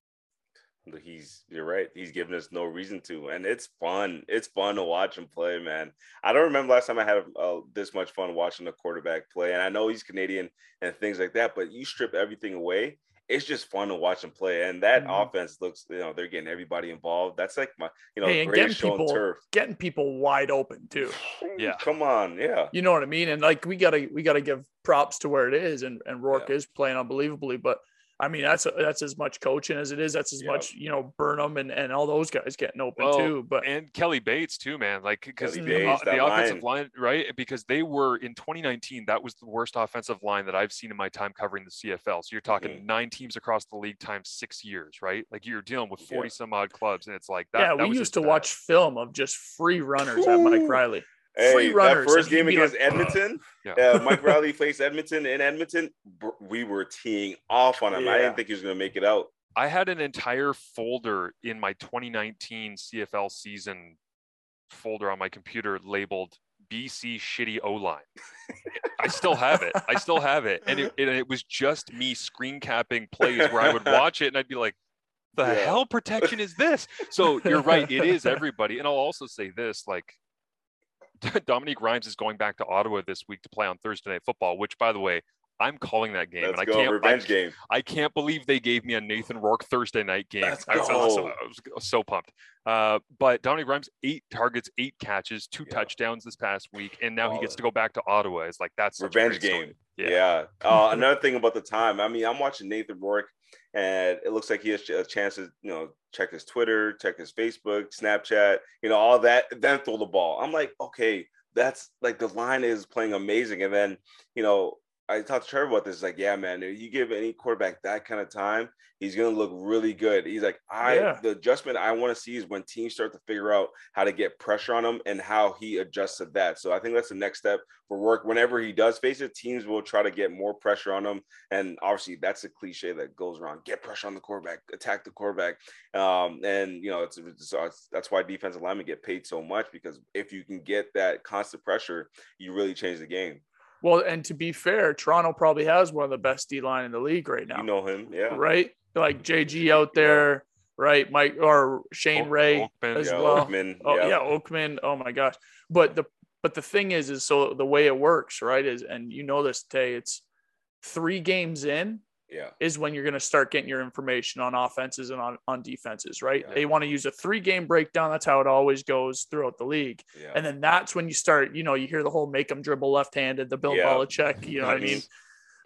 He's you're right. He's given us no reason to, and it's fun. It's fun to watch him play, man. I don't remember last time I had uh, this much fun watching a quarterback play. And I know he's Canadian and things like that, but you strip everything away, it's just fun to watch him play. And that
Mhm.
offense looks, you know, they're getting everybody involved. That's like my, you know,
Hey,
greatest
getting
show on
people-
turf.
Getting people wide open too.
Yeah.
come on, yeah,
You know what I mean? And like we gotta we gotta give props to where it is, and and Rourke
Yeah.
is playing unbelievably. But I mean, that's that's as much coaching as it is. That's as
Yeah.
much you know Burnham and and all those guys getting open
Well,
too. But
and Kelly Bates too, man. Like because
Kelly
the,
Bates,
uh,
that
the offensive
line.
line, right? Because they were in 2019, that was the worst offensive line that I've seen in my time covering the CFL. So you're talking
Mhm.
nine teams across the league times six years, right? Like you're dealing with
Yeah.
40 some odd clubs, and it's like that.
yeah,
that
we
was
used to
bad.
watch film of just free runners at Mike Reilly.
Hey,
Free
that
runners,
first game against
like,
Edmonton,
Yeah.
uh, Mike Reilly faced Edmonton in Edmonton. We were teeing off on him. I didn't think he was going to make it out.
I had an entire folder in my 2019 CFL season folder on my computer labeled BC shitty O line. I still have it. I still have it. And it, it, it was just me screen capping plays where I would watch it and I'd be like, the
Yeah.
hell protection is this? So you're right. It is everybody. And I'll also say this like, Dominique Rhymes is going back to Ottawa this week to play on Thursday Night Football, which, by the way, I'm calling that game,
Let's
and I can't. I
revenge game.
I can't believe they gave me a Nathan Rourke Thursday night game.
Let's
I, was, I so. I was so pumped. Uh, but Dominic Rhymes, eight targets, eight catches, two
Yeah.
touchdowns this past week, and now he gets to go back to Ottawa. It's like that's
Revenge
great story.
game.
Yeah.
Yeah. Uh, another thing about the time, I mean, I'm watching Nathan Rourke, and it looks like he has a chance to, you know, check his Twitter, check his Facebook, Snapchat, you know, all that, then throw the ball. I'm like, okay, that's like the line is playing amazing. And then, you know, I talked to Trevor about this. Like, yeah, man, if you give any quarterback that kind of time, he's gonna look really good. He's like, I
Yeah.
the adjustment I want to see is when teams start to figure out how to get pressure on him and how he adjusts to that. So I think that's the next step for Rourke. Whenever he does face it, teams will try to get more pressure on him. And obviously, that's a cliche that goes around: get pressure on the quarterback, attack the quarterback. Um, and you know, it's, it's, it's that's why defensive linemen get paid so much because if you can get that constant pressure, you really change the game.
Well, and to be fair, Toronto probably has one of the best D line in the league right now.
You know him, yeah.
right? Like JG out there, right? Mike or Shane
Oak-
Ray
Oakman,
as
Yeah,
well.
Oakman,
Oh
yeah.
yeah, Oakman. Oh my gosh. But the but the thing is, is so the way it works, right? Is and you know this, Tay. It's three games in
yeah.
is when you're going to start getting your information on offenses and on on defenses, right?
Yeah.
They want to use a three game breakdown. That's how it always goes throughout the league.
Yeah.
And then that's when you start, you know, you hear the whole make them dribble left handed, the Bill
Yeah.
Belichick, you know what I mean?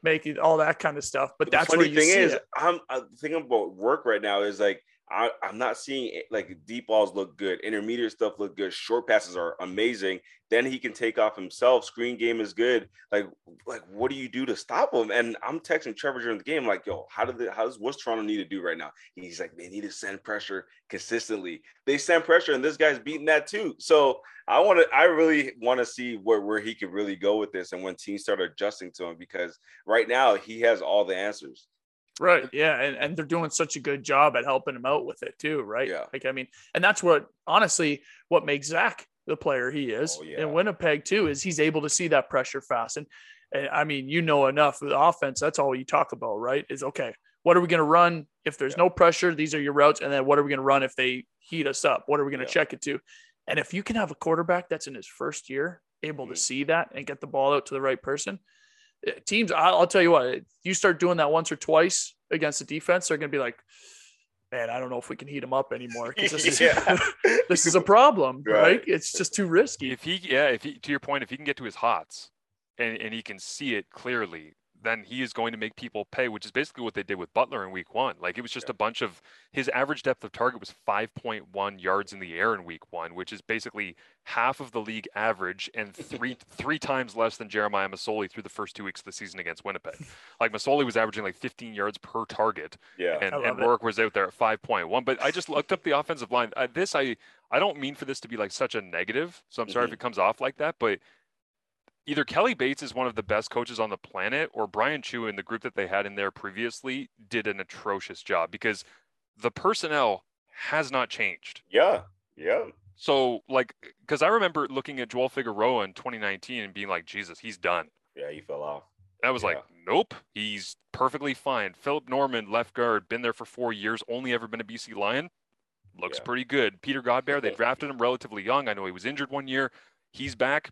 Making all that kind of stuff. But
the
that's
funny
where you
thing
see
is,
it.
I'm, uh, I'm thinking about Rourke right now is like I, am not seeing like deep balls look good, intermediate stuff look good, short passes are amazing. Then he can take off himself. Screen game is good. Like, like what do you do to stop him? And I'm texting Trevor during the game, like, yo, how did how does what's Toronto need to do right now? He's like, they need to send pressure consistently. They send pressure, and this guy's beating that too. So I want to, I really want to see where where he could really go with this, and when teams start adjusting to him, because right now he has all the answers.
Right. Yeah. And, and they're doing such a good job at helping him out with it too. Right.
Yeah.
Like, I mean, and that's what honestly what makes Zach the player he is
Oh, yeah.
in Winnipeg too, is he's able to see that pressure fast. And, and I mean, you know enough of the offense. That's all you talk about, right? Is okay, what are we going to run if there's
Yeah.
no pressure? These are your routes. And then what are we going to run if they heat us up? What are we going to
Yeah.
check it to? And if you can have a quarterback that's in his first year able
Mhm.
to see that and get the ball out to the right person, teams, I'll, I'll tell you what, you start doing that once or twice against the defense, they're going to be like, man, I don't know if we can heat them up anymore this is this is a problem, right.
Right.
It's just too risky.
If he, yeah, if he, to your point, if he can get to his hots and, and he can see it clearly, then he is going to make people pay, which is basically what they did with Butler in week one. Like it was just
Yeah.
a bunch of his average depth of target was 5.1 yards in the air in week one, which is basically half of the league average and three three times less than Jeremiah Masoli through the first two weeks of the season against Winnipeg. Like Masoli was averaging like 15 yards per target
Yeah.
and,
I
and. Rourke was out there at 5.1. But I just looked up the offensive line. Uh, this I I don't mean for this to be like such a negative, so I'm sorry if
Mhm.
it comes off like that. But either Kelly Bates is one of the best coaches on the planet, or Brian Chu and the group that they had in there previously did an atrocious job because the personnel has not changed.
Yeah. Yeah.
So like, because I remember looking at Joel Figueroa in 2019 and being like, Jesus, he's done.
Yeah. He fell off.
And I was like, nope, he's perfectly fine. Philip Norman, left guard, been there for four years, only ever been a BC Lion. Looks
Yeah.
pretty good. Peter Godber, they drafted him relatively young. I know he was injured one year. He's back.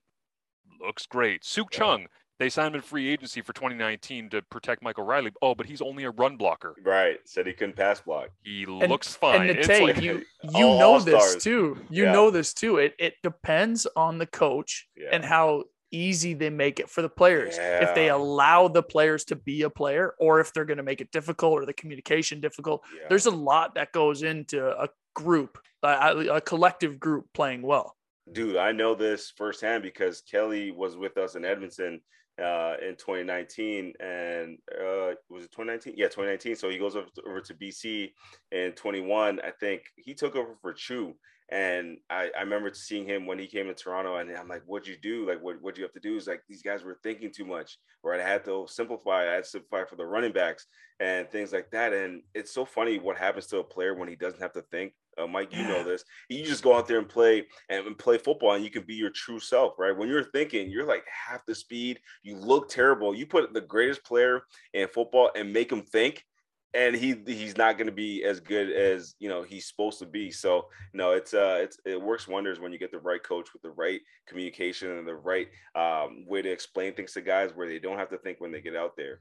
Looks great. Sukh
Yeah.
Chungh, they signed him in free agency for 2019 to protect Michael Reilly. Oh, but he's only a run blocker.
Right. Said he couldn't pass block.
He looks fine.
And
It's
Nate,
like-
you you
all
know this
all-stars.
too. You
Yeah.
know this too. It it depends on the coach
Yeah.
and how easy they make it for the players. If they allow the players to be a player, or if they're going to make it difficult or the communication difficult.
Yeah.
There's a lot that goes into a group, a, a collective group playing well.
Dude, I know this firsthand because Kelly was with us in Edmonton uh, in 2019, and uh, was it 2019? Yeah, 2019. So he goes over to, over to BC in 21. I think he took over for Chu, and I, I remember seeing him when he came to Toronto, and I'm like, "What'd you do? Like, what what you have to do?" Is like these guys were thinking too much, or I had to simplify. I had to simplify for the running backs and things like that. And it's so funny what happens to a player when he doesn't have to think. Uh, Mike, you know this. You just go out there and play and, play football, and you can be your true self, right? When you're thinking, you're like half the speed. You look terrible. You put the greatest player in football and make him think, and he he's not going to be as good as you know he's supposed to be. So no, it's uh it's it works wonders when you get the right coach with the right communication and the right um, way to explain things to guys where they don't have to think when they get out there.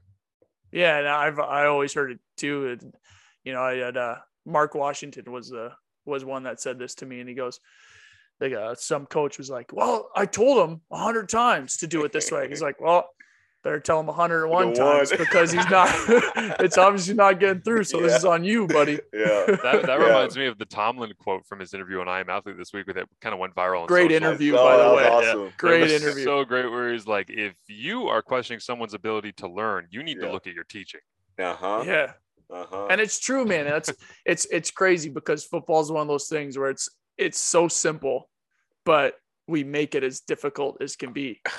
Yeah, and I've I always heard it too. You know, I had uh, Mark Washington was the was one that said this to me, and he goes, like uh, some coach was like, "Well, I told him a hundred times to do it this way." He's like, "Well, better tell him a hundred and one
The
times because he's not. it's obviously not getting through. So this is on you, buddy."
Yeah.
that, that
Yeah.
reminds me of the Tomlin quote from his interview on I Am Athlete this week with it kind of went viral. on
Great
social.
interview,
Oh,
by the way.
awesome.
It
Great interview.
So great, where he's like, if you are questioning someone's ability to learn, you need
Yeah.
to look at your teaching.
Uh huh.
Yeah.
Uh huh.
and it's true man. That's it's it's crazy because football is one of those things where it's it's so simple but we make it as difficult as can be.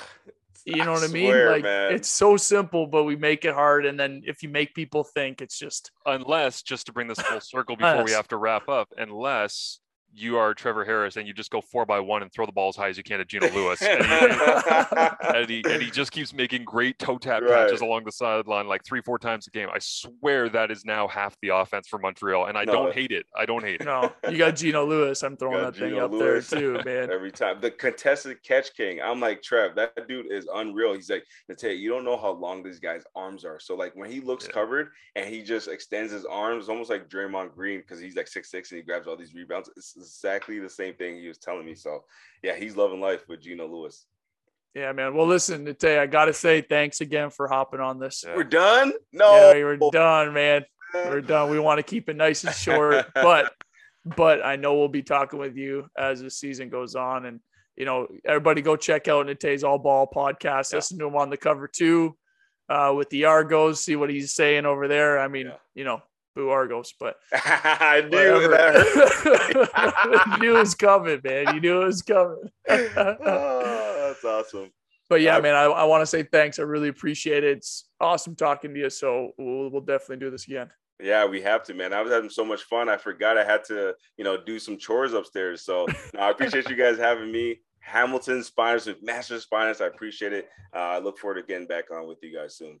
You know what i mean?
swear,
like
man.
it's so simple but we make it hard. And then if you make people think it's just
Unless, just to bring this full circle before we have to wrap up, unless you are Trevor Harris and you just go four by one and throw the ball as high as you can to Geno Lewis. and, he, and, he, and he just keeps making great toe tap
Right.
catches along the sideline like three, four times a game. I swear that is now half the offense for Montreal. And I
No.
don't hate it. I don't hate it.
no you got Geno Lewis i'm throwing
Got
that thing
Geno
up
Lewis.
there too man
Every time the contested catch king, I'm like Trev. That dude is unreal. He's like, Nate, you don't know how long these guys' arms are. So like when he looks
Yeah.
covered and he just extends his arms, almost like Draymond Green because he's like six six and he grabs all these rebounds. It's exactly the same thing he was telling me. So yeah, he's loving life with Geno Lewis.
yeah man well listen Nate, i gotta say thanks again for hopping on this.
We're done. No,
yeah were done man We're done. We want to keep it nice and short, but but I know we'll be talking with you as the season goes on. And you know, everybody go check out Nate's All Ball podcast. Yeah. Listen to him on the cover too, uh, with the Argos. See what he's saying over there. I mean, yeah. you know, boo Argos, but
I knew that.
knew it was coming, man. You knew it was coming.
oh, that's awesome.
But yeah, man, I, I want to say thanks. I really appreciate it. It's awesome talking to you. So we'll, we'll definitely do this again.
Yeah, we have to, man. I was having so much fun. I forgot I had to, you know, do some chores upstairs. So no, I appreciate you guys having me. Hamilton Spiners with Master Spiners. I appreciate it. Uh, I look forward to getting back on with you guys soon.